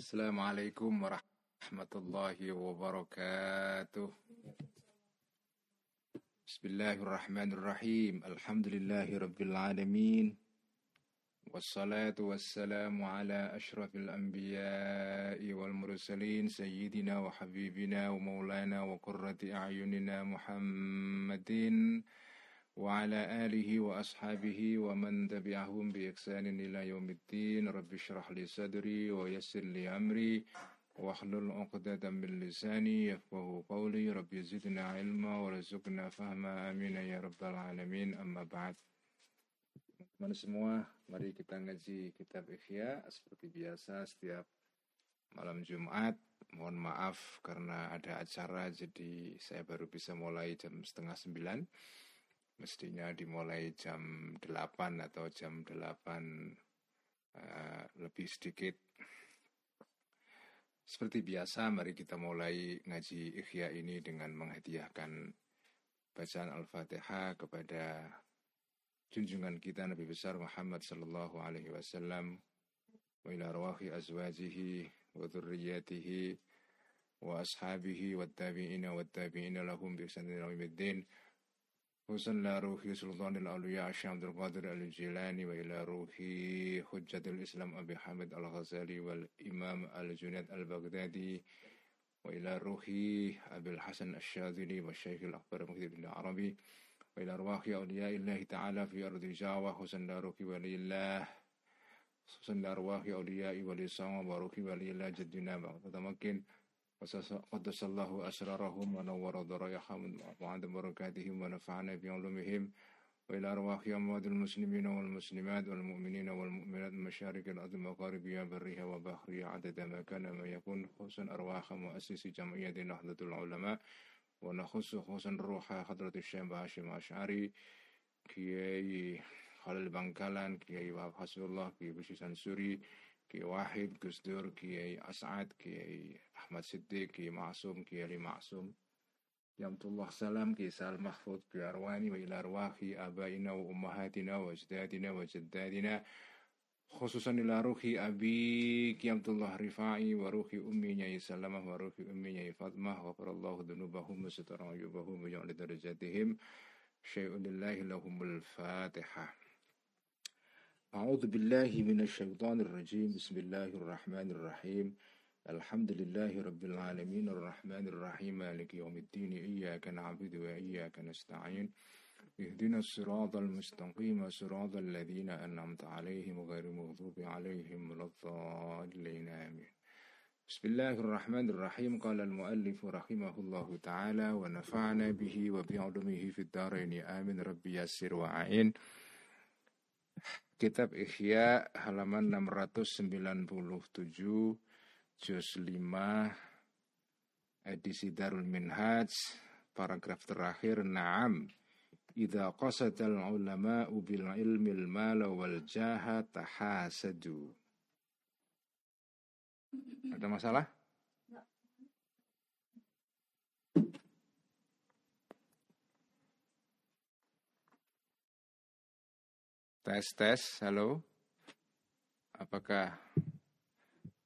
السلام عليكم ورحمة الله وبركاته. بسم الله الرحمن الرحيم. الحمد لله رب العالمين. والصلاة والسلام على أشرف الأنبياء والمرسلين سيدنا وحبيبنا ومولانا وقرة أعيننا محمد وعلى آله وأصحابه ومن تبعهم بإحسان إلى يوم الدين رب اشرح لي صدري ويسر لي أمري واحلل عقدة من لساني يفقه قولي رب زدنا علما ورزقنا فهما آمين يا رب العالمين أما بعد Teman semua, mari kita ngaji kitab Ikhya seperti biasa setiap malam Jumat. Mohon maaf karena ada acara jadi saya baru bisa mulai jam setengah sembilan mestinya dimulai jam 8 atau jam 8 uh, eh, lebih sedikit. Seperti biasa, mari kita mulai ngaji ikhya ini dengan menghadiahkan bacaan Al-Fatihah kepada junjungan kita Nabi besar Muhammad sallallahu alaihi wasallam wa ila arwahi azwajihi wa dhurriyyatihi wa ashabihi wa tabi'ina wa tabi'ina lahum bi ihsanin ila وصلى روحي سلطان الأولياء الشيخ عبد القادر الجيلاني وإلى روحي حجة الإسلام أبي حامد الغزالي والإمام الجنيد البغدادي وإلى روحي أبي الحسن الشاذلي والشيخ الأكبر مكتب العربي وإلى أرواح أولياء الله تعالى في أرض جاوة حسن روحي ولي الله حسن أرواح أولياء ولي صام وروحي ولي الله جدنا متمكن قدس الله أسرارهم ونور ضرائحهم وعند بركاتهم ونفعنا بعلومهم وإلى أرواح أموات المسلمين والمسلمات والمؤمنين والمؤمنات مشارق الأرض مغاربها برها وبحرها عدد ما كان ما يكون خصوصا أرواح مؤسس جمعية نهضة العلماء ونخص خصوصا روح حضرة الشيخ هاشم أشعري كي خلال بنكالان كي وهاب حسب الله كي بشي سنسوري Kiai Wahid, Gus Dur, Kiai As'ad, Kiai Ahmad Siddiq, Kiai Ma'sum, Kiai Ali Ma'sum, Yamtullah Salam, Kiai Sal Mahfud, Kiai Arwani, wa ila arwahi abaina wa ummahatina wa ajdadina wa jaddadina, khususan ila ruhi abi Qiyamtullah Rifai wa ruhi ummi Nyai Salamah wa ruhi ummi Nyai Fatmah wa farallahu dunubahum wa yubahum wa ja'li darajatihim. Syai'un lillahi lahumul fatihah أعوذ بالله من الشيطان الرجيم. بسم الله الرحمن الرحيم. الحمد لله رب العالمين. الرحمن الرحيم. مالك يوم الدين. إياك نعبد وإياك نستعين. اهدنا الصراط المستقيم. صراط الذين أنعمت عليهم غير المغضوب عليهم ولا الضالين. آمين. بسم الله الرحمن الرحيم. قال المؤلف رحمه الله تعالى ونفعنا به وبعلمه في الدارين. آمين. ربي يسر وعين Kitab Ihya halaman 697 juz 5 edisi Darul Minhaj paragraf terakhir Naam Idza qasadal ulama bil ilmil mala wal jaha tahasadu Ada masalah? Tes tes, halo. Apakah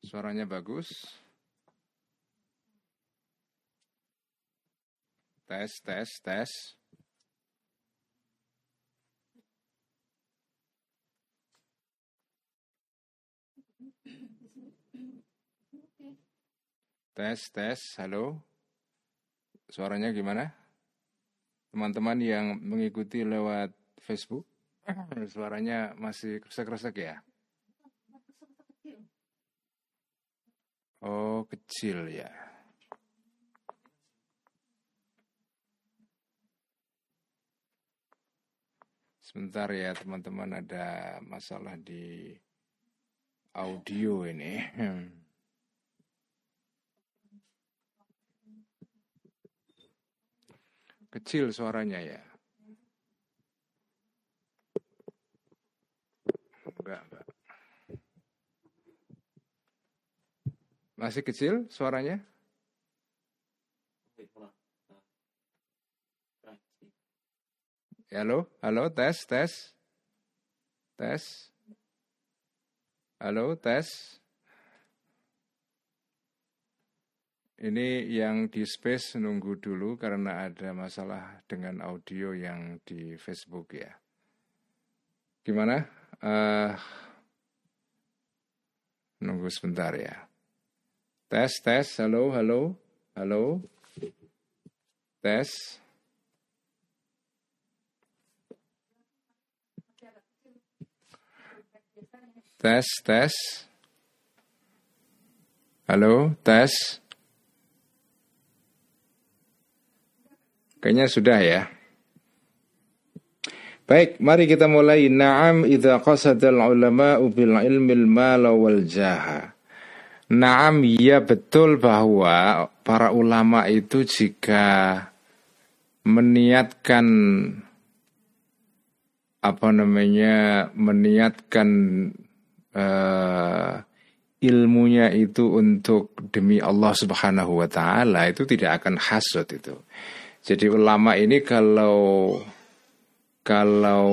suaranya bagus? Tes tes tes. Tes tes, halo. Suaranya gimana? Teman-teman yang mengikuti lewat Facebook? Suaranya masih kresek-kresek ya? Oh, kecil ya. Sebentar ya teman-teman ada masalah di audio ini. Kecil suaranya ya. Masih kecil suaranya? Halo, halo, tes, tes. Tes. Halo, tes. Ini yang di space nunggu dulu karena ada masalah dengan audio yang di Facebook ya. Gimana? Uh, nunggu sebentar ya. Tes, tes, halo, halo, halo. Tes. Tes, tes. Halo, tes. Kayaknya sudah ya. Baik, mari kita mulai. Naam idza qasadal ulama bil ilmil mala wal jaha. Naam, ya betul bahwa para ulama itu jika meniatkan apa namanya meniatkan uh, ilmunya itu untuk demi Allah Subhanahu wa taala itu tidak akan hasut itu. Jadi ulama ini kalau kalau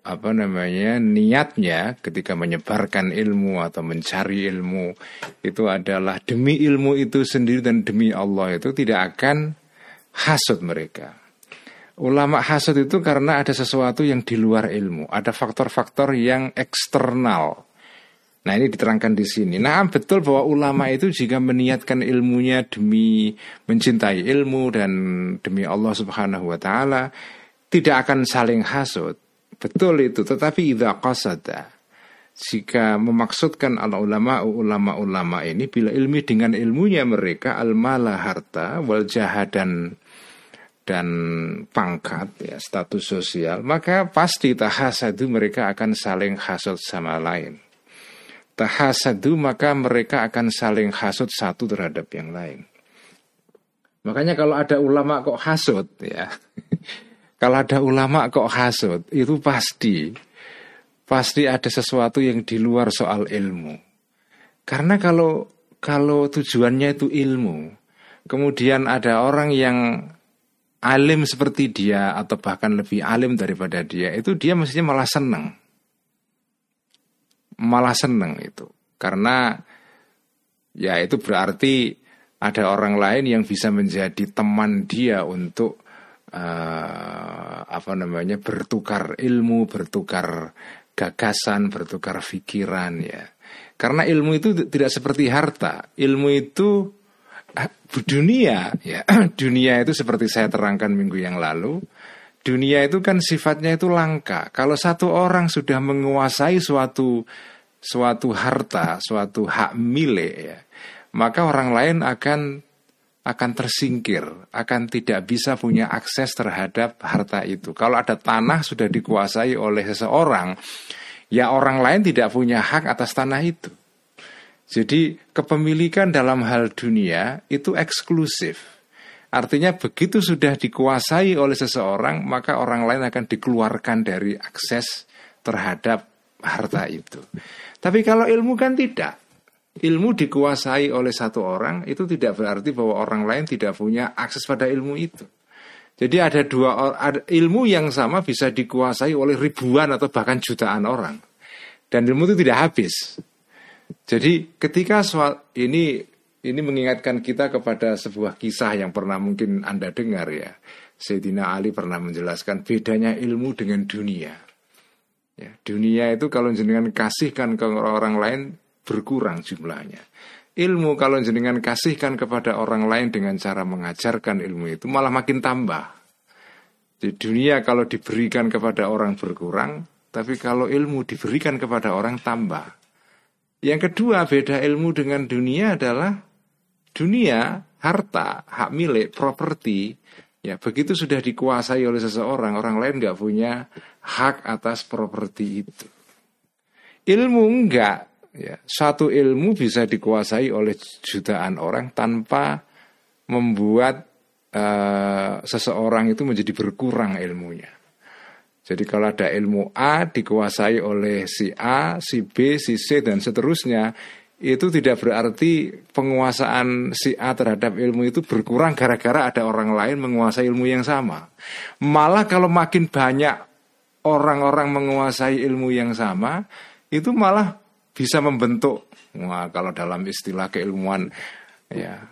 apa namanya niatnya ketika menyebarkan ilmu atau mencari ilmu itu adalah demi ilmu itu sendiri dan demi Allah itu tidak akan hasut mereka. Ulama hasut itu karena ada sesuatu yang di luar ilmu, ada faktor-faktor yang eksternal Nah ini diterangkan di sini. Nah betul bahwa ulama itu jika meniatkan ilmunya demi mencintai ilmu dan demi Allah Subhanahu Wa Taala tidak akan saling hasut. Betul itu. Tetapi idza qasada jika memaksudkan al ulama ulama-ulama ini bila ilmi dengan ilmunya mereka al mala harta wal jahadan dan pangkat ya status sosial maka pasti tahasadu mereka akan saling hasut sama lain tahasadu maka mereka akan saling hasut satu terhadap yang lain. Makanya kalau ada ulama kok hasut ya. Kalau ada ulama kok hasut itu pasti pasti ada sesuatu yang di luar soal ilmu. Karena kalau kalau tujuannya itu ilmu, kemudian ada orang yang alim seperti dia atau bahkan lebih alim daripada dia, itu dia mestinya malah senang malah seneng itu karena ya itu berarti ada orang lain yang bisa menjadi teman dia untuk uh, apa namanya bertukar ilmu, bertukar gagasan, bertukar pikiran ya. Karena ilmu itu tidak seperti harta. Ilmu itu uh, dunia ya. dunia itu seperti saya terangkan minggu yang lalu. Dunia itu kan sifatnya itu langka. Kalau satu orang sudah menguasai suatu suatu harta, suatu hak milik ya, maka orang lain akan akan tersingkir, akan tidak bisa punya akses terhadap harta itu. Kalau ada tanah sudah dikuasai oleh seseorang, ya orang lain tidak punya hak atas tanah itu. Jadi kepemilikan dalam hal dunia itu eksklusif. Artinya begitu sudah dikuasai oleh seseorang, maka orang lain akan dikeluarkan dari akses terhadap harta itu. Tapi kalau ilmu kan tidak. Ilmu dikuasai oleh satu orang itu tidak berarti bahwa orang lain tidak punya akses pada ilmu itu. Jadi ada dua ada ilmu yang sama bisa dikuasai oleh ribuan atau bahkan jutaan orang. Dan ilmu itu tidak habis. Jadi ketika soal ini ini mengingatkan kita kepada sebuah kisah yang pernah mungkin Anda dengar ya. Sayyidina Ali pernah menjelaskan bedanya ilmu dengan dunia. Ya, dunia itu kalau jenengan kasihkan ke orang lain berkurang jumlahnya. Ilmu kalau jenengan kasihkan kepada orang lain dengan cara mengajarkan ilmu itu malah makin tambah. Di dunia kalau diberikan kepada orang berkurang, tapi kalau ilmu diberikan kepada orang tambah. Yang kedua beda ilmu dengan dunia adalah dunia harta, hak milik, properti Ya, begitu sudah dikuasai oleh seseorang, orang lain nggak punya hak atas properti itu. Ilmu enggak, ya. Satu ilmu bisa dikuasai oleh jutaan orang tanpa membuat uh, seseorang itu menjadi berkurang ilmunya. Jadi kalau ada ilmu A dikuasai oleh si A, si B, si C dan seterusnya, itu tidak berarti penguasaan si A terhadap ilmu itu berkurang gara-gara ada orang lain menguasai ilmu yang sama. Malah kalau makin banyak orang-orang menguasai ilmu yang sama, itu malah bisa membentuk, wah kalau dalam istilah keilmuan ya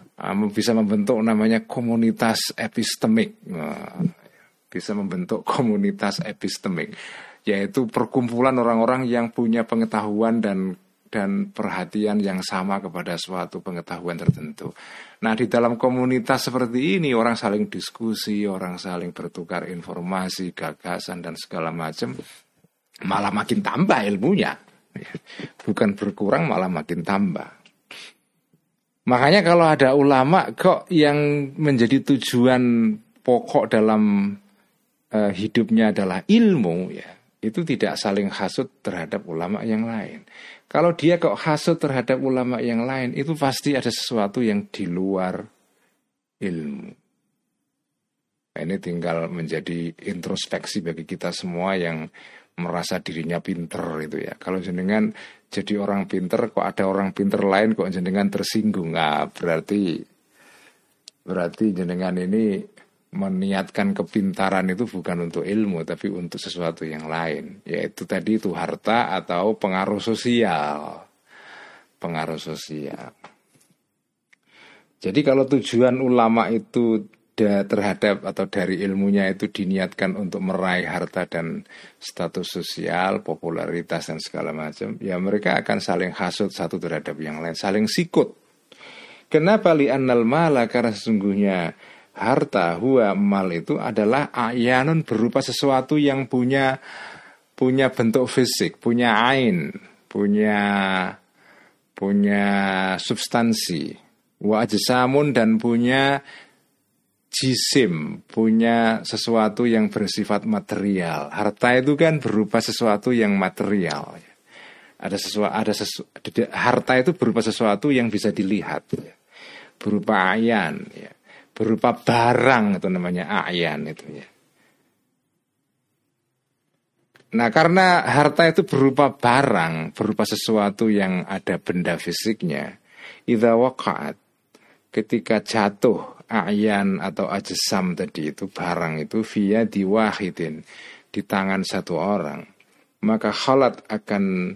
bisa membentuk namanya komunitas epistemik bisa membentuk komunitas epistemik yaitu perkumpulan orang-orang yang punya pengetahuan dan dan perhatian yang sama kepada suatu pengetahuan tertentu. Nah, di dalam komunitas seperti ini orang saling diskusi, orang saling bertukar informasi, gagasan dan segala macam malah makin tambah ilmunya. Bukan berkurang malah makin tambah. Makanya kalau ada ulama kok yang menjadi tujuan pokok dalam uh, hidupnya adalah ilmu ya, itu tidak saling hasut terhadap ulama yang lain. Kalau dia kok hasut terhadap ulama yang lain, itu pasti ada sesuatu yang di luar ilmu. Nah, ini tinggal menjadi introspeksi bagi kita semua yang merasa dirinya pinter itu ya. Kalau jenengan jadi orang pinter, kok ada orang pinter lain kok jenengan tersinggung, nah, berarti berarti jenengan ini meniatkan kepintaran itu bukan untuk ilmu tapi untuk sesuatu yang lain. Yaitu tadi itu harta atau pengaruh sosial. Pengaruh sosial. Jadi kalau tujuan ulama itu terhadap atau dari ilmunya itu diniatkan untuk meraih harta dan status sosial, popularitas dan segala macam, ya mereka akan saling hasut satu terhadap yang lain, saling sikut. Kenapa li'annal mala karena sesungguhnya harta huwa mal itu adalah ayanun berupa sesuatu yang punya punya bentuk fisik, punya ain, punya punya substansi, wa ajsamun dan punya jisim, punya sesuatu yang bersifat material. Harta itu kan berupa sesuatu yang material. Ada sesuatu ada sesu, harta itu berupa sesuatu yang bisa dilihat, berupa ayan, ya berupa barang itu namanya ayan itu ya. Nah karena harta itu berupa barang, berupa sesuatu yang ada benda fisiknya, idza waqa'at ketika jatuh ayan atau ajsam tadi itu barang itu via diwahidin di tangan satu orang, maka khalat akan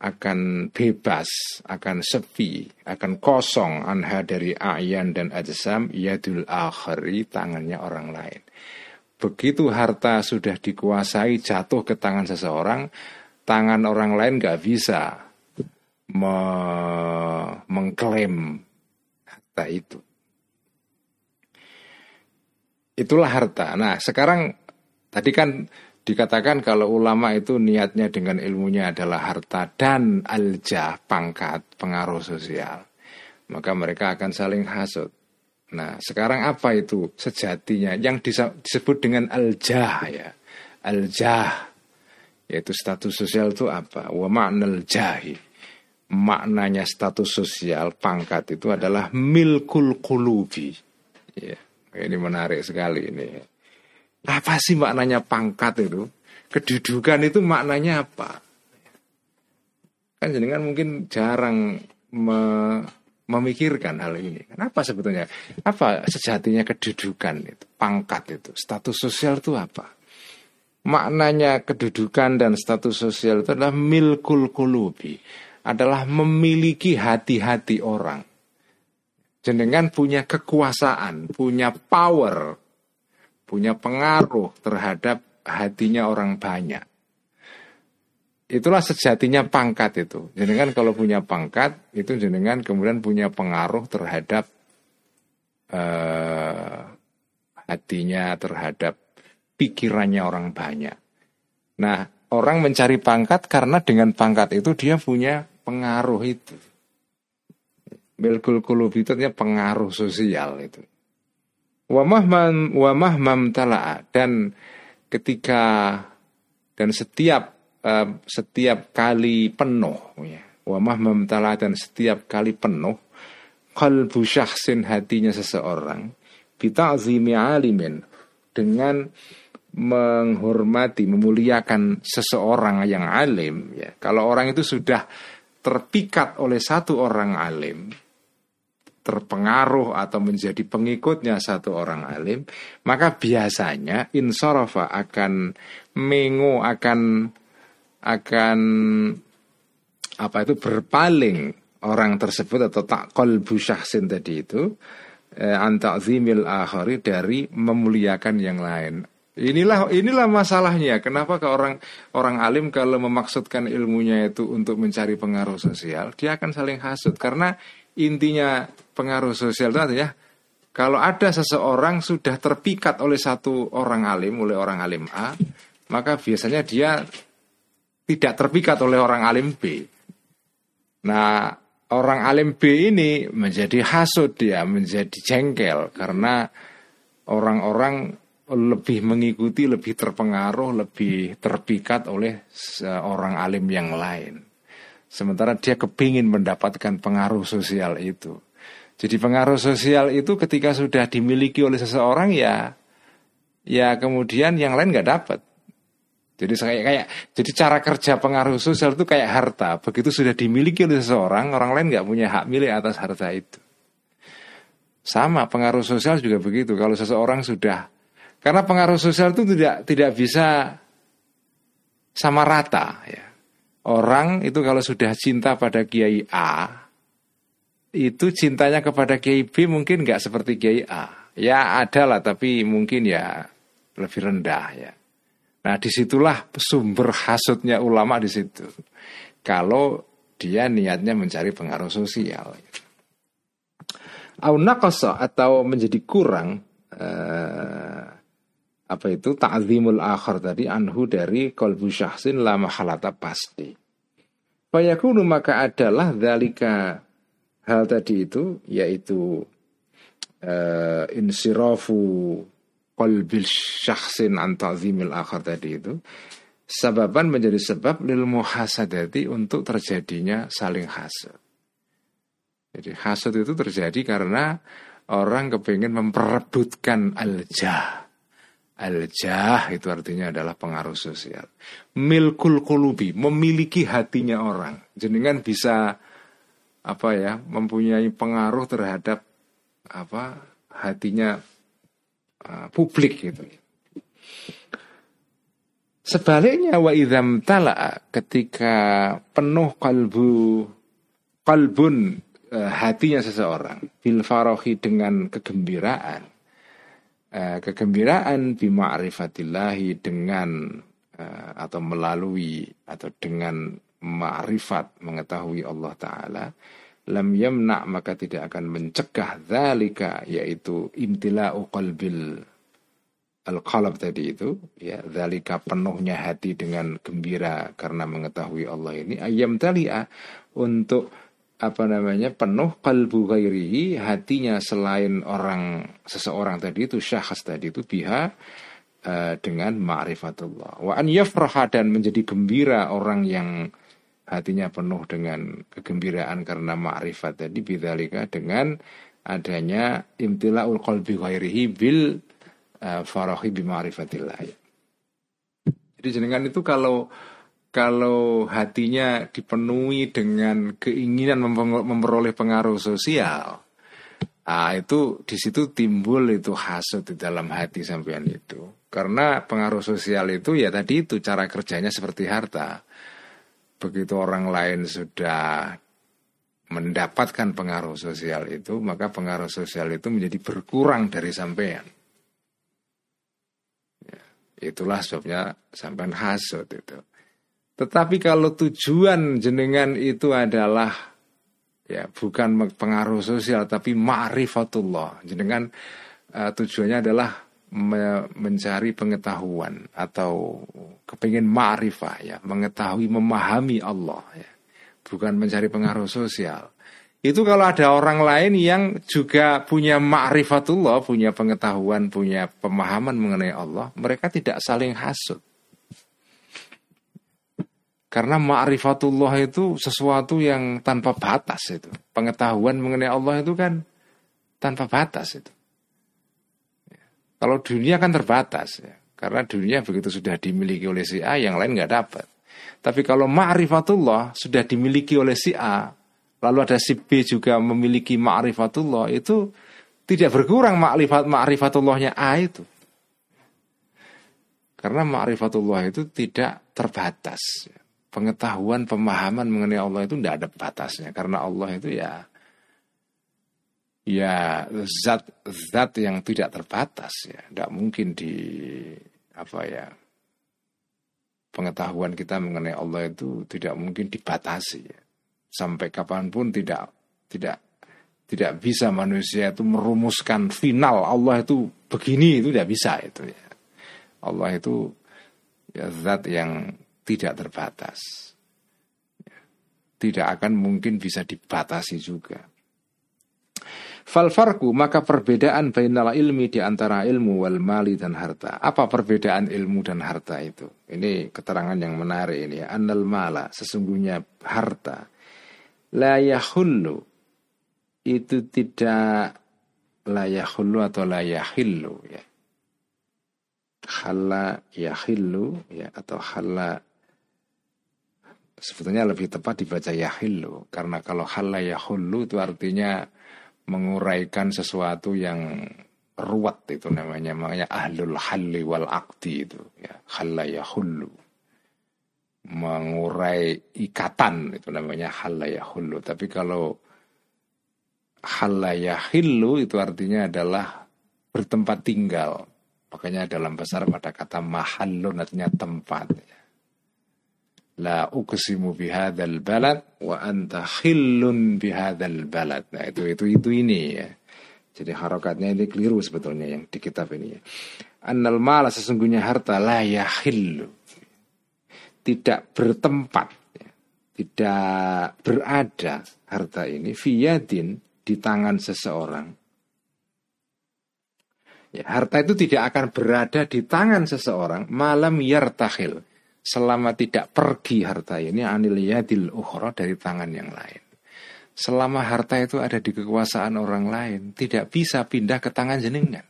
akan bebas, akan sepi, akan kosong anha dari ayan dan ajsam yadul akhari tangannya orang lain. Begitu harta sudah dikuasai jatuh ke tangan seseorang, tangan orang lain gak bisa me mengklaim harta itu. Itulah harta. Nah sekarang tadi kan Dikatakan kalau ulama itu niatnya dengan ilmunya adalah harta dan aljah, pangkat, pengaruh sosial. Maka mereka akan saling hasut. Nah, sekarang apa itu sejatinya yang disebut dengan aljah ya. Aljah yaitu status sosial itu apa? Wa ma'nal jahi. Maknanya status sosial pangkat itu adalah milkul kulubi. Ya, ini menarik sekali ini. Apa sih maknanya pangkat itu? Kedudukan itu maknanya apa? Kan jenengan mungkin jarang me memikirkan hal ini. Kenapa sebetulnya? Apa sejatinya kedudukan itu, pangkat itu, status sosial itu apa? Maknanya kedudukan dan status sosial itu adalah milkul kulubi, adalah memiliki hati-hati orang. Jenengan punya kekuasaan, punya power, punya pengaruh terhadap hatinya orang banyak. Itulah sejatinya pangkat itu. Jenengan kalau punya pangkat, itu jenengan kemudian punya pengaruh terhadap uh, hatinya, terhadap pikirannya orang banyak. Nah, orang mencari pangkat karena dengan pangkat itu dia punya pengaruh itu. Belkul kulub itu pengaruh sosial itu. Wamah mam tala'a. Dan ketika dan setiap uh, setiap kali penuh ya. Wamah mam tala'a dan setiap kali penuh qalbu syahsin hatinya seseorang bita'zimi alimin dengan menghormati memuliakan seseorang yang alim ya. Kalau orang itu sudah terpikat oleh satu orang alim terpengaruh atau menjadi pengikutnya satu orang alim, maka biasanya insorofa akan mengo akan akan apa itu berpaling orang tersebut atau tak kolbu syahsin tadi itu eh, anta'zimil akhari dari memuliakan yang lain. Inilah inilah masalahnya. Kenapa ke orang orang alim kalau memaksudkan ilmunya itu untuk mencari pengaruh sosial, dia akan saling hasut karena intinya pengaruh sosial itu ya kalau ada seseorang sudah terpikat oleh satu orang alim, oleh orang alim A, maka biasanya dia tidak terpikat oleh orang alim B. Nah, orang alim B ini menjadi hasut dia, menjadi jengkel karena orang-orang lebih mengikuti, lebih terpengaruh, lebih terpikat oleh orang alim yang lain. Sementara dia kepingin mendapatkan pengaruh sosial itu. Jadi pengaruh sosial itu ketika sudah dimiliki oleh seseorang ya ya kemudian yang lain nggak dapat. Jadi kayak kayak jadi cara kerja pengaruh sosial itu kayak harta. Begitu sudah dimiliki oleh seseorang, orang lain nggak punya hak milik atas harta itu. Sama pengaruh sosial juga begitu. Kalau seseorang sudah karena pengaruh sosial itu tidak tidak bisa sama rata ya. Orang itu kalau sudah cinta pada kiai A, itu cintanya kepada Kiai B mungkin nggak seperti Kiai A. Ya ada lah, tapi mungkin ya lebih rendah ya. Nah di situlah sumber hasutnya ulama di situ. Kalau dia niatnya mencari pengaruh sosial. Au atau menjadi kurang eh, apa itu ta'zimul akhir tadi anhu dari kolbu syahsin la mahalata pasti. Fayakunu maka adalah dalika hal tadi itu yaitu uh, insirafu qalbil syakhsin an ta'zimil akhar tadi itu sababan menjadi sebab lil muhasadati untuk terjadinya saling hasad. Jadi hasad itu terjadi karena orang kepingin memperebutkan al-jah. Al-jah itu artinya adalah pengaruh sosial. Milkul kulubi, memiliki hatinya orang. Jenengan bisa apa ya mempunyai pengaruh terhadap apa hatinya uh, publik gitu. Sebaliknya wa idam tala ketika penuh kalbu kalbun uh, hatinya seseorang bil dengan kegembiraan uh, kegembiraan bima'rifatillahi dengan uh, atau melalui atau dengan ma'rifat mengetahui Allah Ta'ala lam yamna maka tidak akan mencegah zalika yaitu imtila'u qalbil al-qalb tadi itu ya zalika penuhnya hati dengan gembira karena mengetahui Allah ini ayam talia untuk apa namanya penuh kalbu ghairihi hatinya selain orang seseorang tadi itu syakhs tadi itu biha uh, dengan ma'rifatullah wa an yafraha dan menjadi gembira orang yang hatinya penuh dengan kegembiraan karena ma'rifat tadi bidzalika dengan adanya imtila'ul qalbi ghairihi bil uh, farahi bi ma'rifatillah. Jadi jenengan itu kalau kalau hatinya dipenuhi dengan keinginan memperoleh pengaruh sosial, ah itu di situ timbul itu hasut di dalam hati sampean itu. Karena pengaruh sosial itu ya tadi itu cara kerjanya seperti harta begitu orang lain sudah mendapatkan pengaruh sosial itu, maka pengaruh sosial itu menjadi berkurang dari sampean. Ya, itulah sebabnya sampean hasut itu. Tetapi kalau tujuan jenengan itu adalah ya bukan pengaruh sosial tapi ma'rifatullah. Jenengan uh, tujuannya adalah me mencari pengetahuan atau kepingin ma'rifah ya, mengetahui memahami Allah ya. Bukan mencari pengaruh sosial. Itu kalau ada orang lain yang juga punya ma'rifatullah, punya pengetahuan, punya pemahaman mengenai Allah, mereka tidak saling hasut. Karena ma'rifatullah itu sesuatu yang tanpa batas itu. Pengetahuan mengenai Allah itu kan tanpa batas itu. Kalau dunia kan terbatas ya. Karena dunia begitu sudah dimiliki oleh si A, yang lain nggak dapat. Tapi kalau ma'rifatullah sudah dimiliki oleh si A, lalu ada si B juga memiliki ma'rifatullah, itu tidak berkurang ma'rifat ma'rifatullahnya A itu. Karena ma'rifatullah itu tidak terbatas. Pengetahuan, pemahaman mengenai Allah itu tidak ada batasnya. Karena Allah itu ya ya zat zat yang tidak terbatas ya, tidak mungkin di apa ya pengetahuan kita mengenai Allah itu tidak mungkin dibatasi ya. sampai kapan pun tidak tidak tidak bisa manusia itu merumuskan final Allah itu begini itu tidak bisa itu ya. Allah itu ya zat yang tidak terbatas tidak akan mungkin bisa dibatasi juga Falfarku maka perbedaan bainal ilmi di antara ilmu wal mali dan harta. Apa perbedaan ilmu dan harta itu? Ini keterangan yang menarik ini. Annal mala sesungguhnya harta la yahullu itu tidak la yahullu atau la yahillu ya. Khalla yahillu ya atau khalla sebetulnya lebih tepat dibaca yahillu karena kalau khalla yahullu itu artinya menguraikan sesuatu yang ruwet itu namanya makanya ahlul halli wal akti itu ya halla yahullu. Mengurai ikatan itu namanya halla yahullu. Tapi kalau halla yahillu itu artinya adalah bertempat tinggal. Makanya dalam besar pada kata mahallun artinya tempat ya. La uqsimu bihadzal balad wa anta khillun bihadzal balad. Nah, itu itu itu ini ya. Jadi harokatnya ini keliru sebetulnya yang di kitab ini ya. Annal mala sesungguhnya harta la. Tidak bertempat ya. Tidak berada harta ini fiyadin di tangan seseorang. Ya, harta itu tidak akan berada di tangan seseorang malam yartahil selama tidak pergi harta ini anil yadil ukhra dari tangan yang lain. Selama harta itu ada di kekuasaan orang lain, tidak bisa pindah ke tangan jenengan.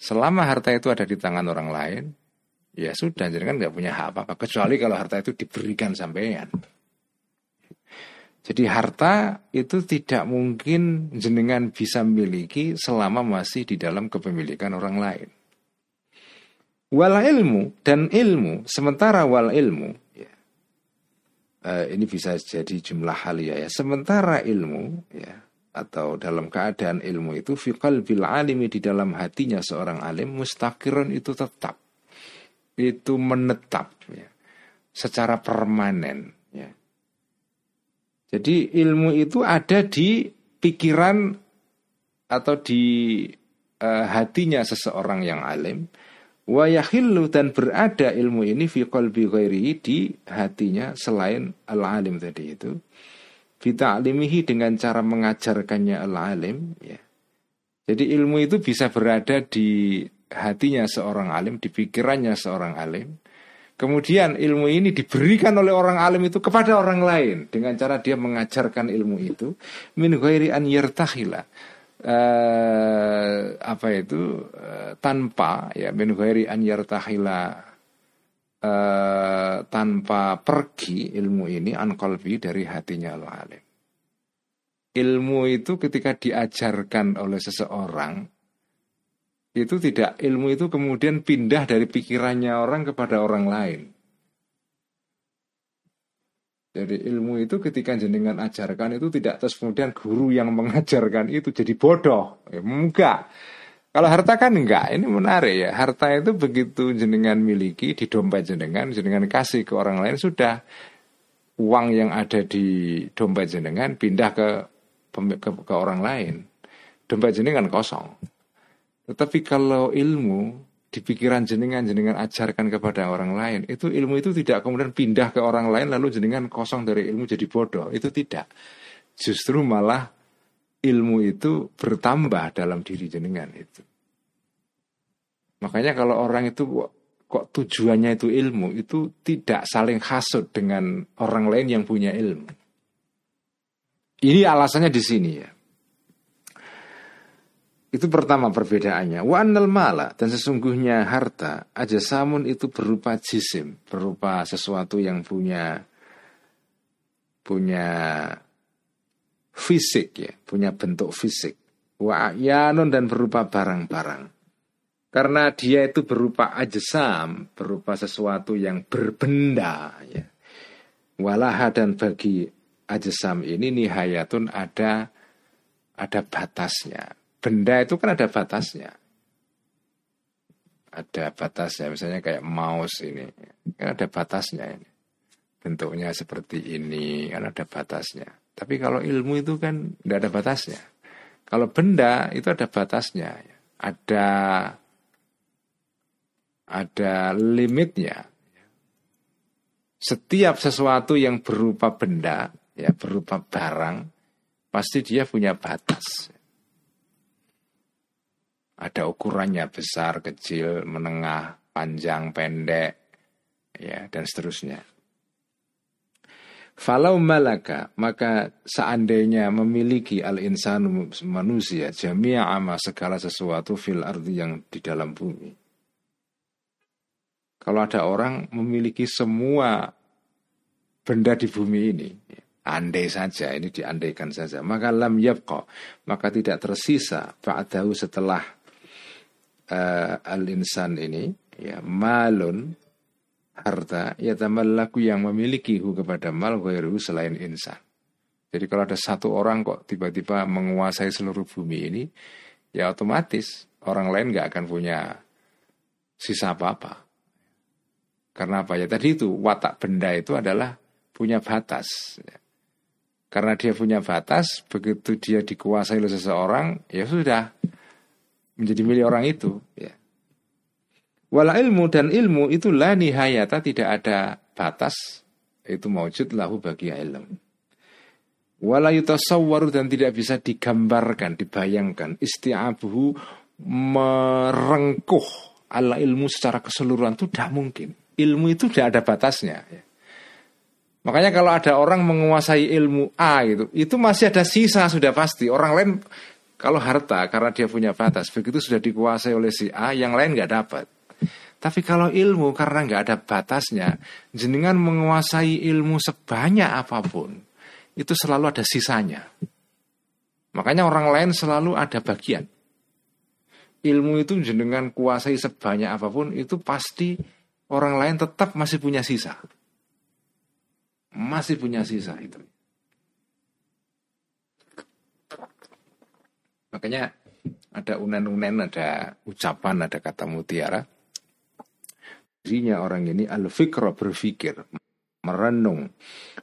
Selama harta itu ada di tangan orang lain, ya sudah jenengan nggak punya hak apa-apa kecuali kalau harta itu diberikan sampean. Jadi harta itu tidak mungkin jenengan bisa miliki selama masih di dalam kepemilikan orang lain. Wal ilmu dan ilmu, sementara wal ilmu, ya, uh, ini bisa jadi jumlah halia ya. Sementara ilmu, ya, atau dalam keadaan ilmu itu fikal bil alimi di dalam hatinya seorang alim mustakirun itu tetap, itu menetap, ya, secara permanen. Ya. Jadi ilmu itu ada di pikiran atau di uh, hatinya seseorang yang alim wa yahillu dan berada ilmu ini fi qalbi ghairihi di hatinya selain al-alim tadi itu bita'limihi dengan cara mengajarkannya al-alim ya. Jadi ilmu itu bisa berada di hatinya seorang alim, di pikirannya seorang alim. Kemudian ilmu ini diberikan oleh orang alim itu kepada orang lain dengan cara dia mengajarkan ilmu itu min ghairi an yartahila eh, apa itu eh, tanpa ya min ghairi an yartahila eh, tanpa pergi ilmu ini an qalbi dari hatinya al alim. Ilmu itu ketika diajarkan oleh seseorang itu tidak ilmu itu kemudian pindah dari pikirannya orang kepada orang lain. Jadi ilmu itu ketika jenengan ajarkan itu tidak terus kemudian guru yang mengajarkan itu jadi bodoh. Ya, enggak. Kalau harta kan enggak, ini menarik ya. Harta itu begitu jenengan miliki di dompet jenengan, jenengan kasih ke orang lain sudah uang yang ada di dompet jenengan pindah ke ke, ke orang lain. Dompet jenengan kosong. Tetapi kalau ilmu di pikiran jenengan jenengan ajarkan kepada orang lain itu ilmu itu tidak kemudian pindah ke orang lain lalu jenengan kosong dari ilmu jadi bodoh. Itu tidak. Justru malah ilmu itu bertambah dalam diri jenengan itu. Makanya kalau orang itu kok tujuannya itu ilmu itu tidak saling hasut dengan orang lain yang punya ilmu. Ini alasannya di sini ya itu pertama perbedaannya. Wa annal mala dan sesungguhnya harta aja samun itu berupa jisim, berupa sesuatu yang punya punya fisik ya, punya bentuk fisik. Wa yanun dan berupa barang-barang. Karena dia itu berupa ajsam, berupa sesuatu yang berbenda ya. Walaha dan bagi ajsam ini nihayatun ada ada batasnya. Benda itu kan ada batasnya. Ada batasnya, misalnya kayak mouse ini, kan ada batasnya ini. Bentuknya seperti ini, kan ada batasnya. Tapi kalau ilmu itu kan tidak ada batasnya. Kalau benda itu ada batasnya, ada ada limitnya. Setiap sesuatu yang berupa benda, ya berupa barang, pasti dia punya batas. Ada ukurannya besar, kecil, menengah, panjang, pendek, ya dan seterusnya. Falau malaka maka seandainya memiliki al insan manusia jamia ama segala sesuatu fil ardi yang di dalam bumi. Kalau ada orang memiliki semua benda di bumi ini, andai saja ini diandaikan saja, maka lam yabqa, maka tidak tersisa ba'dahu setelah uh, al insan ini ya malun harta ya laku yang memiliki hu kepada mal ghairu selain insan. Jadi kalau ada satu orang kok tiba-tiba menguasai seluruh bumi ini, ya otomatis orang lain nggak akan punya sisa apa-apa. Karena apa ya tadi itu watak benda itu adalah punya batas. Karena dia punya batas, begitu dia dikuasai oleh seseorang, ya sudah menjadi milik orang itu. Ya. Wala ilmu dan ilmu itu la nihayata tidak ada batas. Itu maujud lahu bagi ilmu. Wala yutasawwaru dan tidak bisa digambarkan, dibayangkan. Isti'abuhu merengkuh ala ilmu secara keseluruhan itu tidak mungkin. Ilmu itu tidak ada batasnya. Makanya kalau ada orang menguasai ilmu A gitu, itu masih ada sisa sudah pasti. Orang lain kalau harta karena dia punya batas, begitu sudah dikuasai oleh si A, yang lain nggak dapat. Tapi kalau ilmu karena nggak ada batasnya, jenengan menguasai ilmu sebanyak apa pun, itu selalu ada sisanya. Makanya orang lain selalu ada bagian. Ilmu itu jenengan kuasai sebanyak apa pun, itu pasti orang lain tetap masih punya sisa. Masih punya sisa itu. Makanya ada unen-unen, ada ucapan, ada kata mutiara. Dirinya orang ini al-fikra berfikir merenung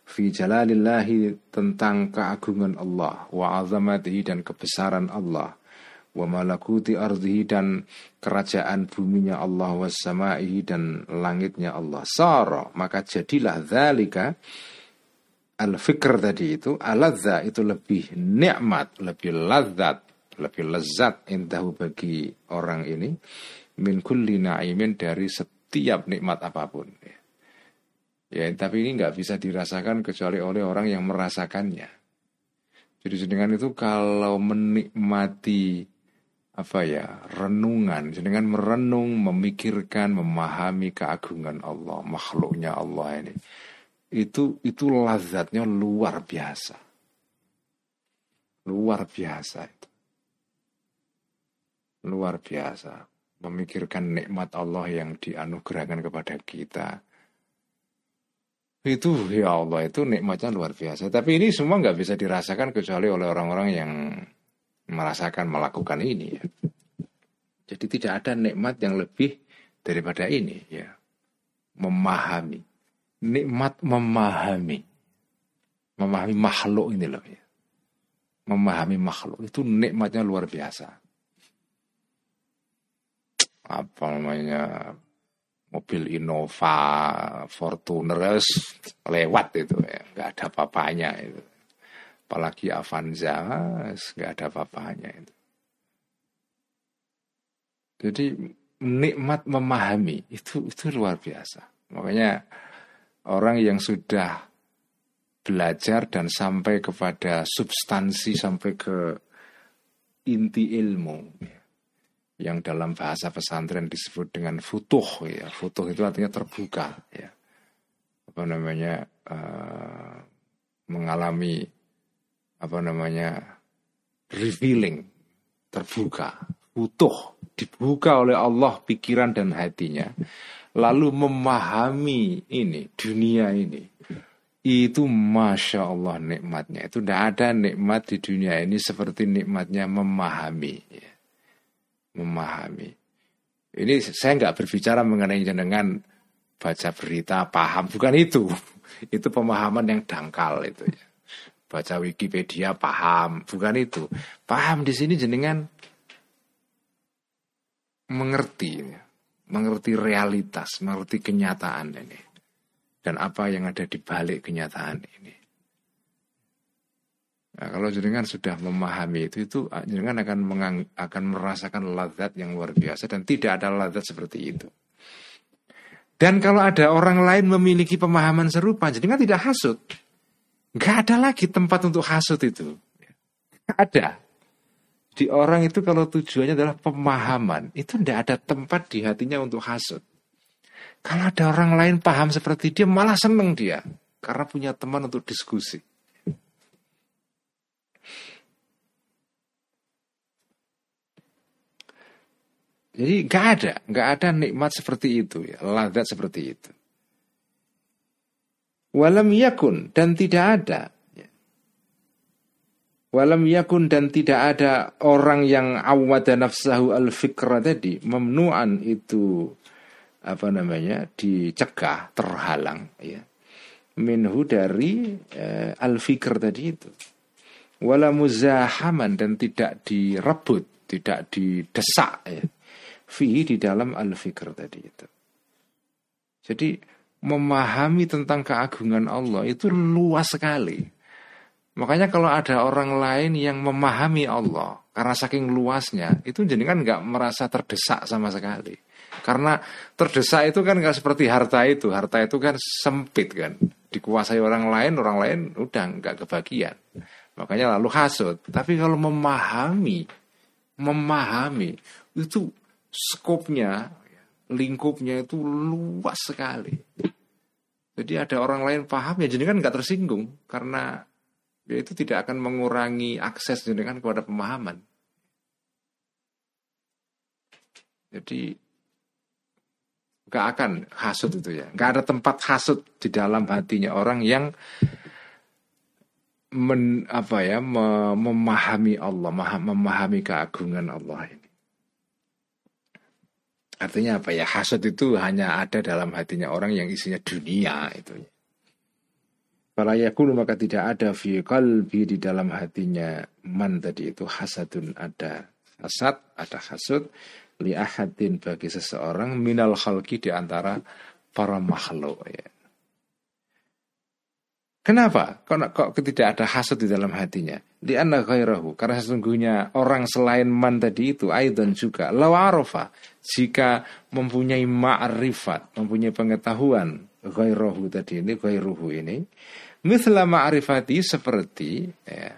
fi jalalillahi tentang keagungan Allah wa azamatihi dan kebesaran Allah wa malakuti ardihi dan kerajaan buminya Allah wa samaihi dan langitnya Allah. Sara maka jadilah dzalika al-fikr tadi itu aladza itu lebih nikmat lebih lazat lebih lezat indahu bagi orang ini min kulli na'imin dari setiap setiap nikmat apa pun. Ya, ya tapi ini nggak bisa dirasakan kecuali oleh orang yang merasakannya. Jadi jenengan itu kalau menikmati apa ya renungan, jenengan merenung, memikirkan, memahami keagungan Allah, makhluknya Allah ini, itu itu lazatnya luar biasa, luar biasa itu, luar biasa memikirkan nikmat Allah yang dianugerahkan kepada kita. Itu ya Allah itu nikmatnya luar biasa. Tapi ini semua nggak bisa dirasakan kecuali oleh orang-orang yang merasakan melakukan ini. Ya. Jadi tidak ada nikmat yang lebih daripada ini ya. Memahami. Nikmat memahami. Memahami makhluk ini loh ya. Memahami makhluk itu nikmatnya luar biasa apa namanya mobil Innova, Fortuner lewat itu ya, nggak ada papanya itu. Apalagi Avanza nggak ada papanya itu. Jadi nikmat memahami itu itu luar biasa. Makanya orang yang sudah belajar dan sampai kepada substansi sampai ke inti ilmu yang dalam bahasa pesantren disebut dengan futuh ya. Futuh itu artinya terbuka ya. Apa namanya uh, mengalami apa namanya revealing terbuka. Futuh dibuka oleh Allah pikiran dan hatinya. Lalu memahami ini dunia ini. Itu masya Allah nikmatnya. Itu tidak ada nikmat di dunia ini seperti nikmatnya memahami ya. Memahami. Ini saya nggak berbicara mengenai jenengan baca berita paham. Bukan itu. Itu pemahaman yang dangkal itu ya. Baca Wikipedia paham. Bukan itu. Paham di sini jenengan mengerti ya. mengerti realitas mengerti kenyataan ini. Dan apa yang ada di balik kenyataan ini. Nah, kalau jenengan sudah memahami itu, itu ah, jenengan akan mengang, akan merasakan lazat yang luar biasa dan tidak ada lazat seperti itu. Dan kalau ada orang lain memiliki pemahaman serupa, jenengan tidak hasut. Gak ada lagi tempat untuk hasut itu. Ada. Di orang itu kalau tujuannya adalah pemahaman, itu tidak ada tempat di hatinya untuk hasut. Kalau ada orang lain paham seperti dia, malah seneng dia. Karena punya teman untuk diskusi. Jadi nggak ada, nggak ada nikmat seperti itu ya, ladat seperti itu. Walam yakun dan tidak ada. Walam yakun dan tidak ada orang yang awada nafsahu al-fikra tadi, memnuan itu apa namanya dicegah terhalang ya minhu dari eh, al fikr tadi itu wala muzahaman dan tidak direbut tidak didesak ya fi di dalam al fikr tadi itu jadi memahami tentang keagungan Allah itu luas sekali makanya kalau ada orang lain yang memahami Allah karena saking luasnya itu jadi kan nggak merasa terdesak sama sekali karena terdesak itu kan nggak seperti harta itu. Harta itu kan sempit kan. Dikuasai orang lain, orang lain udah nggak kebagian. Makanya lalu hasut. Tapi kalau memahami, memahami itu skopnya, lingkupnya itu luas sekali. Jadi ada orang lain paham ya kan nggak tersinggung karena ya itu tidak akan mengurangi akses jenengan kepada pemahaman. Jadi Gak akan hasut itu ya. Gak ada tempat hasut di dalam hatinya orang yang men, apa ya memahami Allah, memahami keagungan Allah. Artinya apa ya? Hasut itu hanya ada dalam hatinya orang yang isinya dunia itu. Para yakulu maka tidak ada fi qalbi di dalam hatinya man tadi itu hasadun ada hasad, ada hasud li ahadin bagi seseorang minal khalqi di antara para makhluk ya. Kenapa? Kok, kok tidak ada hasad di dalam hatinya? Di anna ghairahu. Karena sesungguhnya orang selain man tadi itu aidan juga. Lawarofa jika mempunyai ma'rifat, mempunyai pengetahuan ghairahu tadi ini ghairuhu ini. Mithla ma'rifati seperti ya,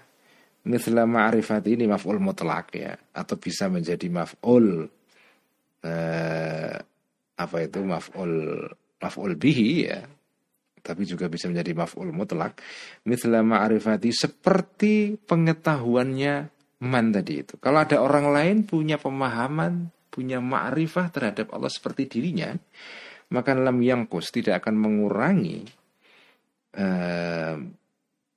mithla ma'rifati ini maf'ul mutlak ya. Atau bisa menjadi maf'ul eh, apa itu? Maf'ul maf'ul bihi ya tapi juga bisa menjadi maf'ul mutlak mithla ma'rifati seperti pengetahuannya man tadi itu kalau ada orang lain punya pemahaman punya ma'rifah terhadap Allah seperti dirinya maka lam yangkus tidak akan mengurangi eh,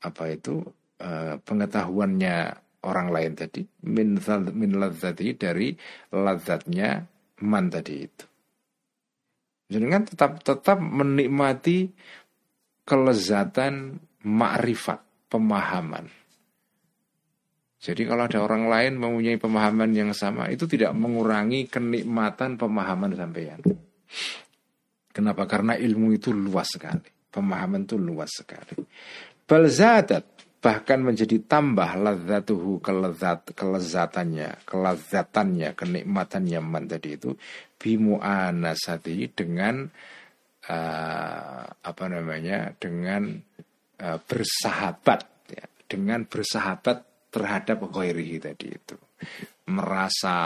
apa itu eh, pengetahuannya orang lain tadi min min ladzati dari lazatnya man tadi itu. Jadi kan tetap tetap menikmati kelezatan makrifat, pemahaman. Jadi kalau ada orang lain mempunyai pemahaman yang sama, itu tidak mengurangi kenikmatan pemahaman sampean. Kenapa? Karena ilmu itu luas sekali. Pemahaman itu luas sekali. Balzadat bahkan menjadi tambah ladzatuhu kelezat kelezatannya kelezatannya kenikmatannya man tadi itu bimu'anasati dengan uh, apa namanya dengan uh, bersahabat ya, dengan bersahabat terhadap ghairihi tadi itu. Merasa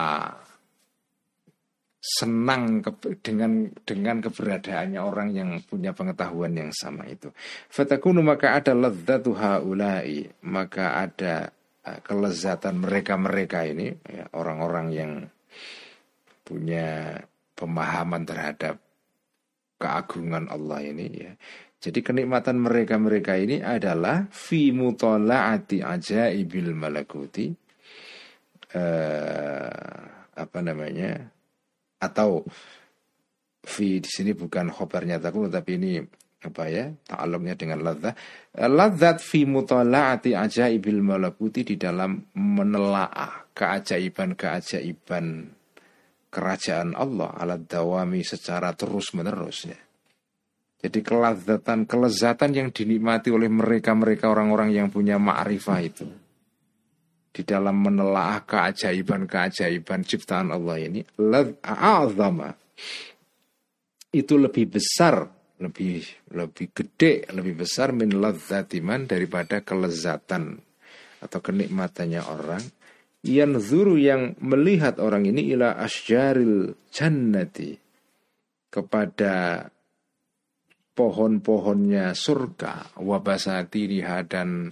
senang ke, dengan dengan keberadaannya orang yang punya pengetahuan yang sama itu. Fatakunu maka ada lezatu haulai, maka ada uh, kelezatan mereka-mereka ini ya, orang-orang yang punya pemahaman terhadap keagungan Allah ini ya. Jadi kenikmatan mereka-mereka ini adalah fi mutola'ati ajaibil malakuti eh, apa namanya atau fi di sini bukan khobarnya takut tapi ini apa ya ta'alluqnya dengan ladzat ladzat fi mutala'ati ajaibil malakuti di dalam menelaah keajaiban-keajaiban kerajaan Allah ala dawami secara terus menerus ya jadi kelazatan, kelezatan yang dinikmati oleh mereka-mereka orang-orang yang punya ma'rifah itu. Di dalam menelaah keajaiban-keajaiban ciptaan Allah ini. A'azama. Itu lebih besar, lebih lebih gede, lebih besar min ladzatiman daripada kelezatan atau kenikmatannya orang yang zuru yang melihat orang ini ila asjaril jannati. Kepada pohon-pohonnya surga, wabasatiriha dan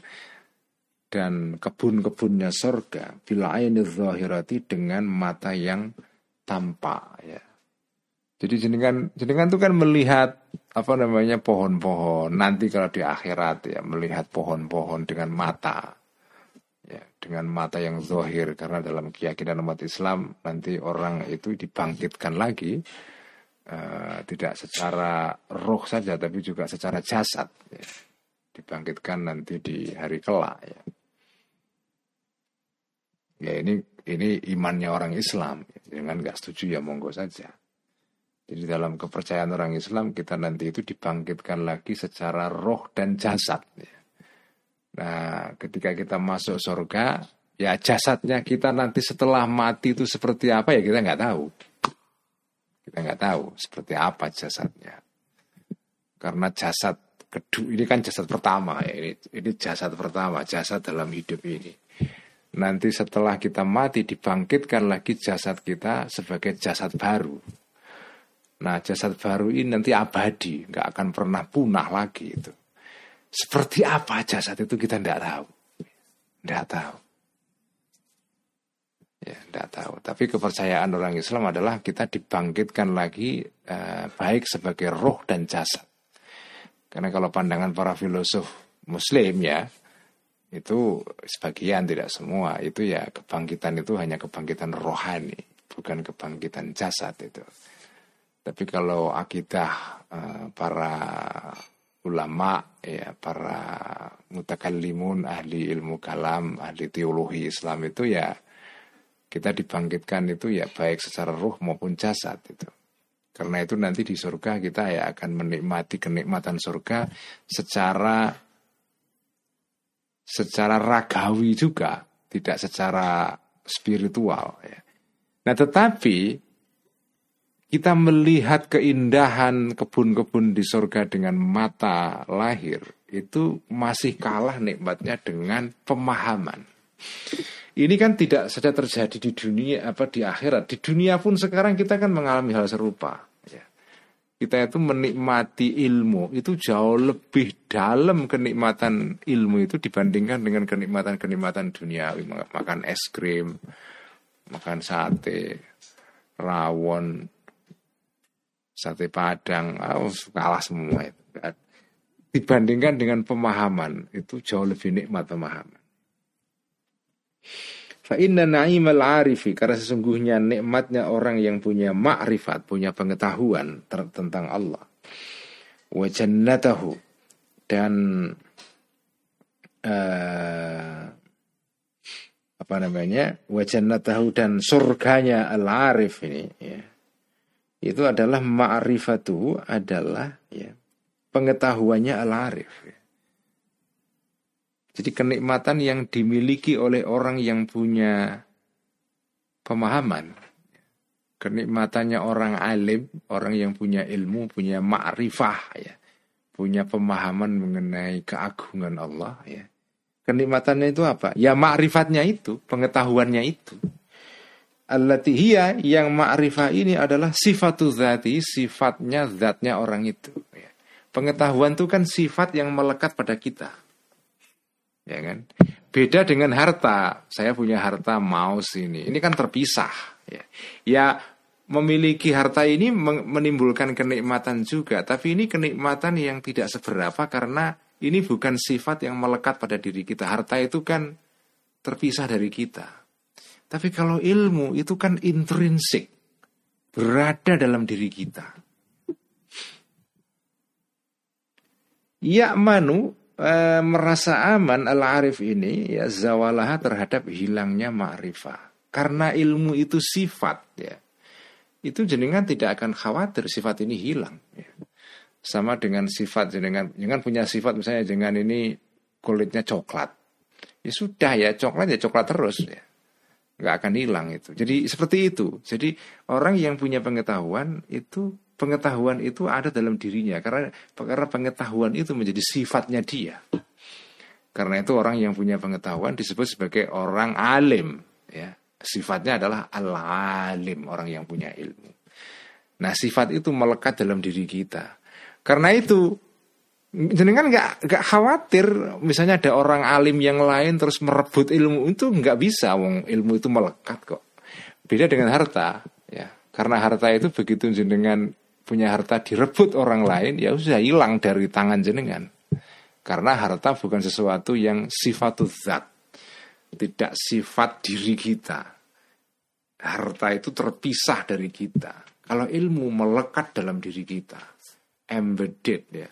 dan kebun-kebunnya surga. Bila aini zahirati dengan mata yang tampak ya. Jadi jenengan jenengan itu kan melihat apa namanya pohon-pohon. Nanti kalau di akhirat ya melihat pohon-pohon dengan mata ya dengan mata yang zahir karena dalam keyakinan umat Islam nanti orang itu dibangkitkan lagi uh, tidak secara roh saja tapi juga secara jasad ya. dibangkitkan nanti di hari kelak ya. ya ini ini imannya orang Islam jangan nggak setuju ya monggo saja jadi dalam kepercayaan orang Islam kita nanti itu dibangkitkan lagi secara roh dan jasad ya. Nah ketika kita masuk surga ya jasadnya kita nanti setelah mati itu seperti apa ya kita nggak tahu kita nggak tahu seperti apa jasadnya. Karena jasad kedua ini kan jasad pertama ya. Ini ini jasad pertama, jasad dalam hidup ini. Nanti setelah kita mati dibangkitkan lagi jasad kita sebagai jasad baru. Nah jasad baru ini nanti abadi, nggak akan pernah punah lagi itu. Seperti apa jasad itu kita tidak tahu, tidak tahu. Ya, tidak tahu. Tapi kepercayaan orang Islam adalah kita dibangkitkan lagi eh, baik sebagai roh dan jasad. Karena kalau pandangan para filosof Muslim ya, itu sebagian tidak semua itu ya kebangkitan itu hanya kebangkitan rohani, bukan kebangkitan jasad itu. Tapi kalau akidah eh, para ulama ya para mutakallimun ahli ilmu kalam ahli teologi Islam itu ya kita dibangkitkan itu ya baik secara ruh maupun jasad itu. Karena itu nanti di surga kita ya akan menikmati kenikmatan surga secara secara ragawi juga, tidak secara spiritual ya. Nah, tetapi kita melihat keindahan kebun-kebun di surga dengan mata lahir itu masih kalah nikmatnya dengan pemahaman. Ini kan tidak saja terjadi di dunia apa di akhirat. Di dunia pun sekarang kita kan mengalami hal serupa. Ya. Kita itu menikmati ilmu itu jauh lebih dalam kenikmatan ilmu itu dibandingkan dengan kenikmatan-kenikmatan dunia. Makan es krim, makan sate, rawon, sate padang, oh, kalah semua itu. Dibandingkan dengan pemahaman itu jauh lebih nikmat pemahaman. Fa inna na'imal arifi karena sesungguhnya nikmatnya orang yang punya ma'rifat, punya pengetahuan tentang Allah. Wa jannatahu dan uh, apa namanya? Wa jannatahu dan surganya al-arif ini ya. Itu adalah ma'rifatu adalah ya pengetahuannya al-arif ya. Jadi kenikmatan yang dimiliki oleh orang yang punya pemahaman. Kenikmatannya orang alim, orang yang punya ilmu, punya ma'rifah ya. Punya pemahaman mengenai keagungan Allah ya. Kenikmatannya itu apa? Ya ma'rifatnya itu, pengetahuannya itu. Allatihiyya yang ma'rifah ini adalah sifatu zati, sifatnya zatnya orang itu. Ya. Pengetahuan itu kan sifat yang melekat pada kita ya kan? Beda dengan harta. Saya punya harta mouse ini. Ini kan terpisah. Ya, ya memiliki harta ini menimbulkan kenikmatan juga, tapi ini kenikmatan yang tidak seberapa karena ini bukan sifat yang melekat pada diri kita. Harta itu kan terpisah dari kita. Tapi kalau ilmu itu kan intrinsik, berada dalam diri kita. Ya manu e, merasa aman al-arif ini ya zawalaha terhadap hilangnya ma'rifah. Karena ilmu itu sifat ya itu jenengan tidak akan khawatir sifat ini hilang. Ya. Sama dengan sifat jenengan, jenengan punya sifat misalnya jenengan ini kulitnya coklat. Ya sudah ya coklat ya coklat terus ya. Nggak akan hilang itu. Jadi seperti itu. Jadi orang yang punya pengetahuan itu pengetahuan itu ada dalam dirinya karena karena pengetahuan itu menjadi sifatnya dia. Karena itu orang yang punya pengetahuan disebut sebagai orang alim ya sifatnya adalah al-alim, orang yang punya ilmu. Nah, sifat itu melekat dalam diri kita. Karena itu jenengan nggak nggak khawatir. Misalnya ada orang alim yang lain terus merebut ilmu itu nggak bisa wong. Ilmu itu melekat kok. Beda dengan harta ya. Karena harta itu begitu jenengan punya harta direbut orang lain ya sudah hilang dari tangan jenengan. Karena harta bukan sesuatu yang sifat zat. Tidak sifat diri kita. Harta itu terpisah dari kita. Kalau ilmu melekat dalam diri kita, embedded ya,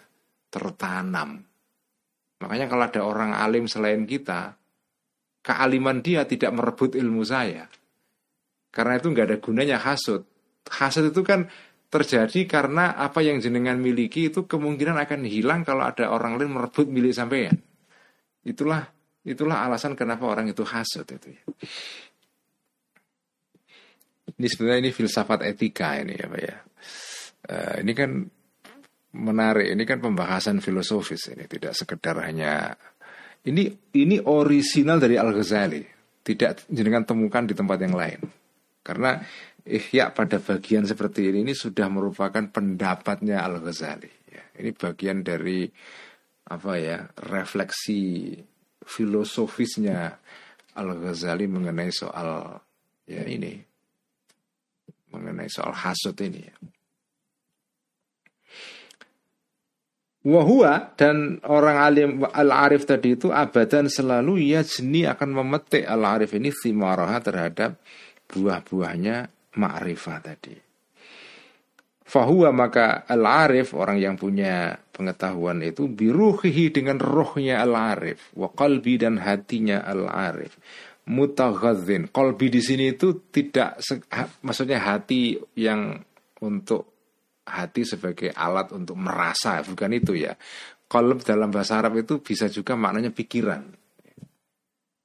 tertanam. Makanya kalau ada orang alim selain kita, kealiman dia tidak merebut ilmu saya. Karena itu nggak ada gunanya hasut. Hasut itu kan terjadi karena apa yang jenengan miliki itu kemungkinan akan hilang kalau ada orang lain merebut milik sampean. Itulah Itulah alasan kenapa orang itu hasut itu ya. Ini sebenarnya ini filsafat etika ini ya Pak ya. Uh, ini kan menarik, ini kan pembahasan filosofis ini tidak sekedar hanya ini ini orisinal dari Al Ghazali, tidak jenengan temukan di tempat yang lain. Karena ihya pada bagian seperti ini ini sudah merupakan pendapatnya Al Ghazali. Ya. Ini bagian dari apa ya refleksi filosofisnya Al-Ghazali mengenai soal ya ini mengenai soal hasut ini ya. Wahua dan orang alim al-arif tadi itu abadan selalu ia jeni akan memetik al-arif ini thimaraha terhadap buah-buahnya ma'rifah tadi. Fahuwa maka al-arif orang yang punya pengetahuan itu biruhihi dengan rohnya al-arif wa qalbi dan hatinya al-arif mutaghadzin. Qalbi di sini itu tidak maksudnya hati yang untuk hati sebagai alat untuk merasa bukan itu ya. Qalb dalam bahasa Arab itu bisa juga maknanya pikiran.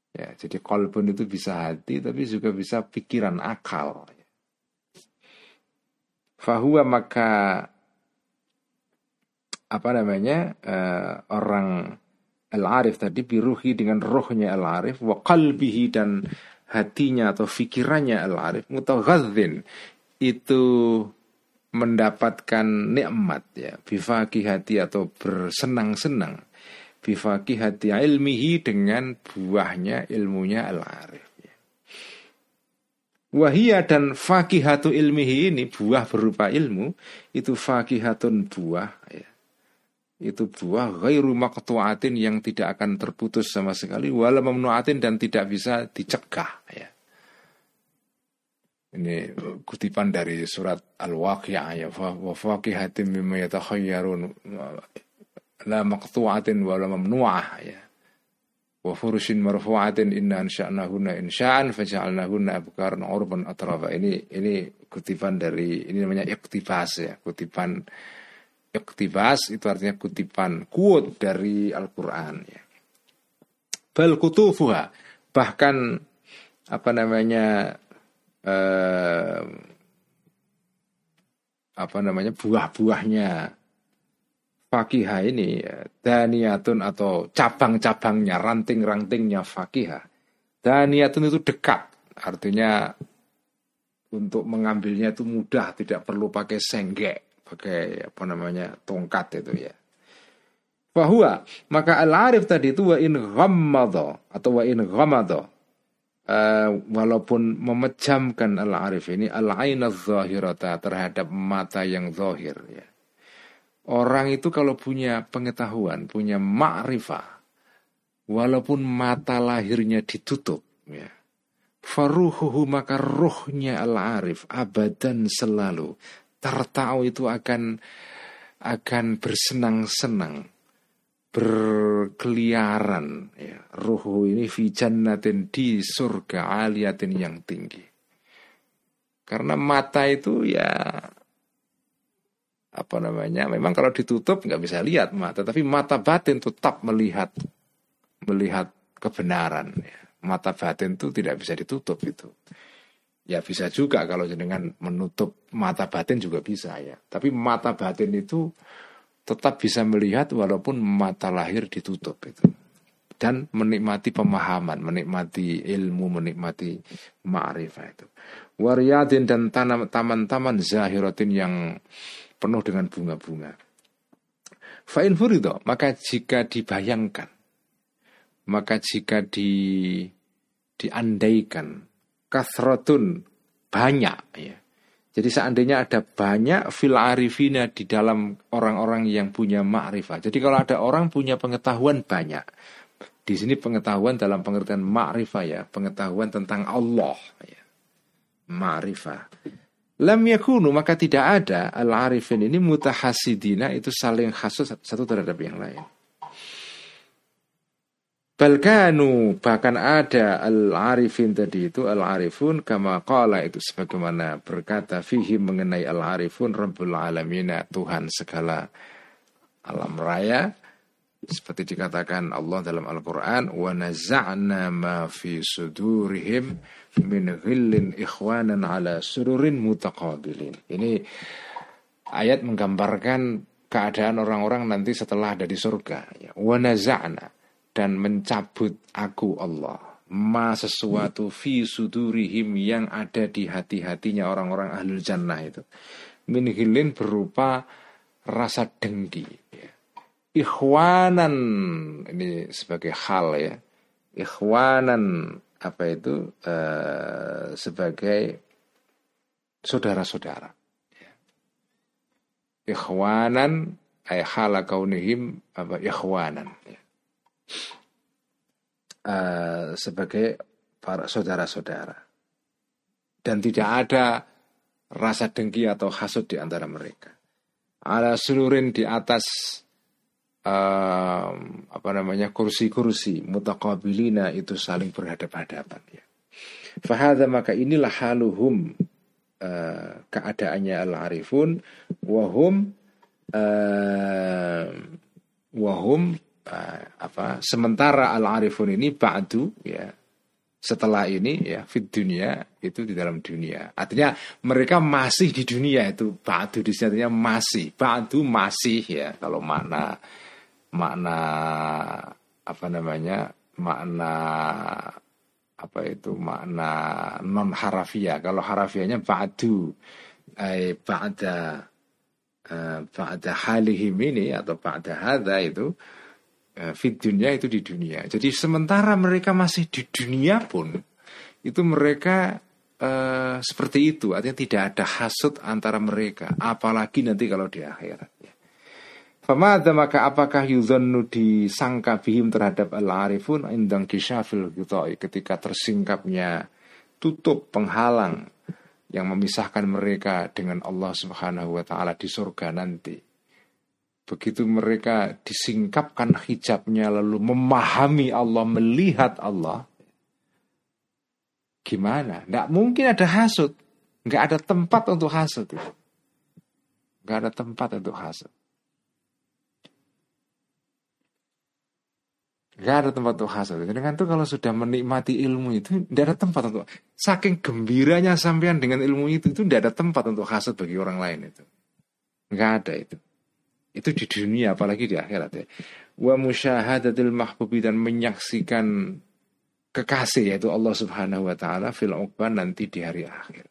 Ya, jadi qalbun itu bisa hati tapi juga bisa pikiran akal. Fahuwa maka apa namanya uh, orang al-arif tadi biruhi dengan rohnya al-arif wa qalbihi dan hatinya atau fikirannya al-arif mutaghadzin itu mendapatkan nikmat ya bifaki hati atau bersenang-senang bifaki hati ilmihi dengan buahnya ilmunya al-arif Wahia dan fakihatu ilmihi ini buah berupa ilmu itu fakihatun buah ya. Itu buah ghairu maqtu'atin yang tidak akan terputus sama sekali wala mamnu'atin dan tidak bisa dicegah ya. Ini kutipan dari surat Al-Waqi'ah ya wa fakihatin mimma yatakhayyarun la maqtu'atin wala mamnu'ah ya. Wa furushin marfu'atin inna ansha'nahunna insha'an faja'alnahunna abkaran urban atrafa ini ini kutipan dari ini namanya iktibas ya. Kutipan iktibas itu artinya kutipan quote dari Al-Qur'an ya. Bal kutufuha bahkan apa namanya eh, apa namanya buah-buahnya fakihah ini ya, daniyatun atau cabang-cabangnya, ranting-rantingnya fakihah. Daniyatun itu dekat, artinya untuk mengambilnya itu mudah, tidak perlu pakai senggek, pakai apa namanya tongkat itu ya. Bahwa maka al-arif tadi itu wa in ghammadha atau wa in ghammadha uh, walaupun memejamkan al-arif ini al-ain zahirata terhadap mata yang zahir ya. Orang itu kalau punya pengetahuan, punya ma'rifah, walaupun mata lahirnya ditutup, ya, faruhuhu maka ruhnya al-arif abadan selalu tertahu itu akan akan bersenang-senang berkeliaran ya. ruhu ini fi jannatin di surga aliatin yang tinggi karena mata itu ya apa namanya memang kalau ditutup nggak bisa lihat mata tapi mata batin tetap melihat melihat kebenaran ya. mata batin itu tidak bisa ditutup itu ya bisa juga kalau dengan menutup mata batin juga bisa ya tapi mata batin itu tetap bisa melihat walaupun mata lahir ditutup itu dan menikmati pemahaman, menikmati ilmu, menikmati ma'rifah itu. Waryadin dan tanam taman-taman zahiratin yang penuh dengan bunga-bunga. Fa'in furido, maka jika dibayangkan, maka jika di diandaikan, kasrotun banyak ya, jadi seandainya ada banyak fil arifina di dalam orang-orang yang punya ma'rifah. Jadi kalau ada orang punya pengetahuan banyak. Di sini pengetahuan dalam pengertian ma'rifah ya, pengetahuan tentang Allah ya. Ma'rifah. Lam yakunu maka tidak ada al-arifin ini mutahasidina itu saling khasus satu terhadap yang lain. Balkanu bahkan ada al-arifin tadi itu al-arifun kama qala itu sebagaimana berkata fihi mengenai al-arifun rabbul alamina Tuhan segala alam raya seperti dikatakan Allah dalam Al-Qur'an wa ma fi sudurihim min ghillin ikhwanan ala sururin mutaqabilin. Ini ayat menggambarkan keadaan orang-orang nanti setelah ada di surga. Naza'na dan mencabut aku Allah. Ma sesuatu fi sudurihim yang ada di hati-hatinya orang-orang ahlul jannah itu. Min berupa rasa dengki. Ikhwanan ini sebagai hal ya. Ikhwanan apa itu? Uh, sebagai saudara-saudara. Ikhwanan ay hala kaunihim apa ikhwanan. ya uh, sebagai para saudara-saudara. Dan tidak ada rasa dengki atau hasut di antara mereka. Ala selurin di atas uh, apa namanya kursi-kursi mutakabilina itu saling berhadapan-hadapan ya. Fahada maka inilah haluhum uh, keadaannya al-arifun wahum uh, wahum uh, apa sementara al arifun ini ba'du ya setelah ini ya fit dunia itu di dalam dunia. Artinya mereka masih di dunia itu ba'du di sini masih. Ba'du masih ya kalau makna makna apa namanya makna apa itu makna non harafiah kalau harafiahnya ba'du ay ba'da uh, ba'da halihim ini atau ba'da hadza itu Eh, fit dunia itu di dunia. Jadi sementara mereka masih di dunia pun itu mereka uh, seperti itu, artinya tidak ada hasut antara mereka, apalagi nanti kalau di akhirat. Famada maka apakah yudhanu disangka bihim terhadap al-arifun indang kisyafil gitoi ketika tersingkapnya tutup penghalang yang memisahkan mereka dengan Allah Subhanahu wa taala di surga nanti. Begitu mereka disingkapkan hijabnya lalu memahami Allah, melihat Allah. Gimana? Nggak mungkin ada hasut. Nggak ada tempat untuk hasut. Nggak ada tempat untuk hasut. Nggak ada tempat untuk hasut. Dengan itu kalau sudah menikmati ilmu itu, tidak ada tempat untuk. Saking gembiranya sampean dengan ilmu itu, itu tidak ada tempat untuk hasut bagi orang lain itu. Nggak ada itu. Itu di dunia apalagi di akhirat ya. Wa musyahadatil mahbubi dan menyaksikan kekasih yaitu Allah Subhanahu wa taala fil uqban nanti di hari akhir.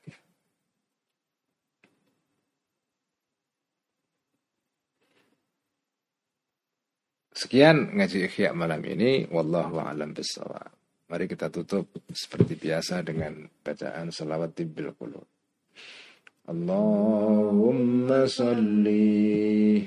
Sekian ngaji ikhya malam ini wallahu alam bisawab. Mari kita tutup seperti biasa dengan bacaan salawat tibbil qulub. Allahumma salli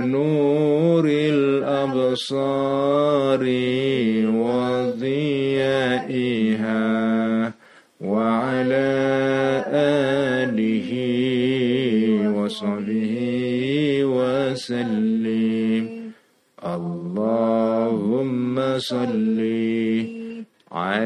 ونور الأبصار وضيائها وعلى آله وصحبه وسلم. اللهم صلِّ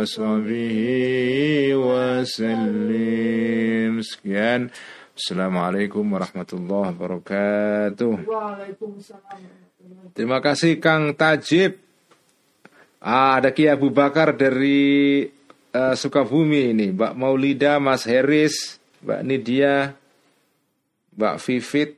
وصحبه وسلم sekian Assalamualaikum warahmatullahi wabarakatuh Terima kasih Kang Tajib ah, Ada Ki Abu Bakar dari uh, Sukabumi ini Mbak Maulida, Mas Heris Mbak Nidia Mbak Vivit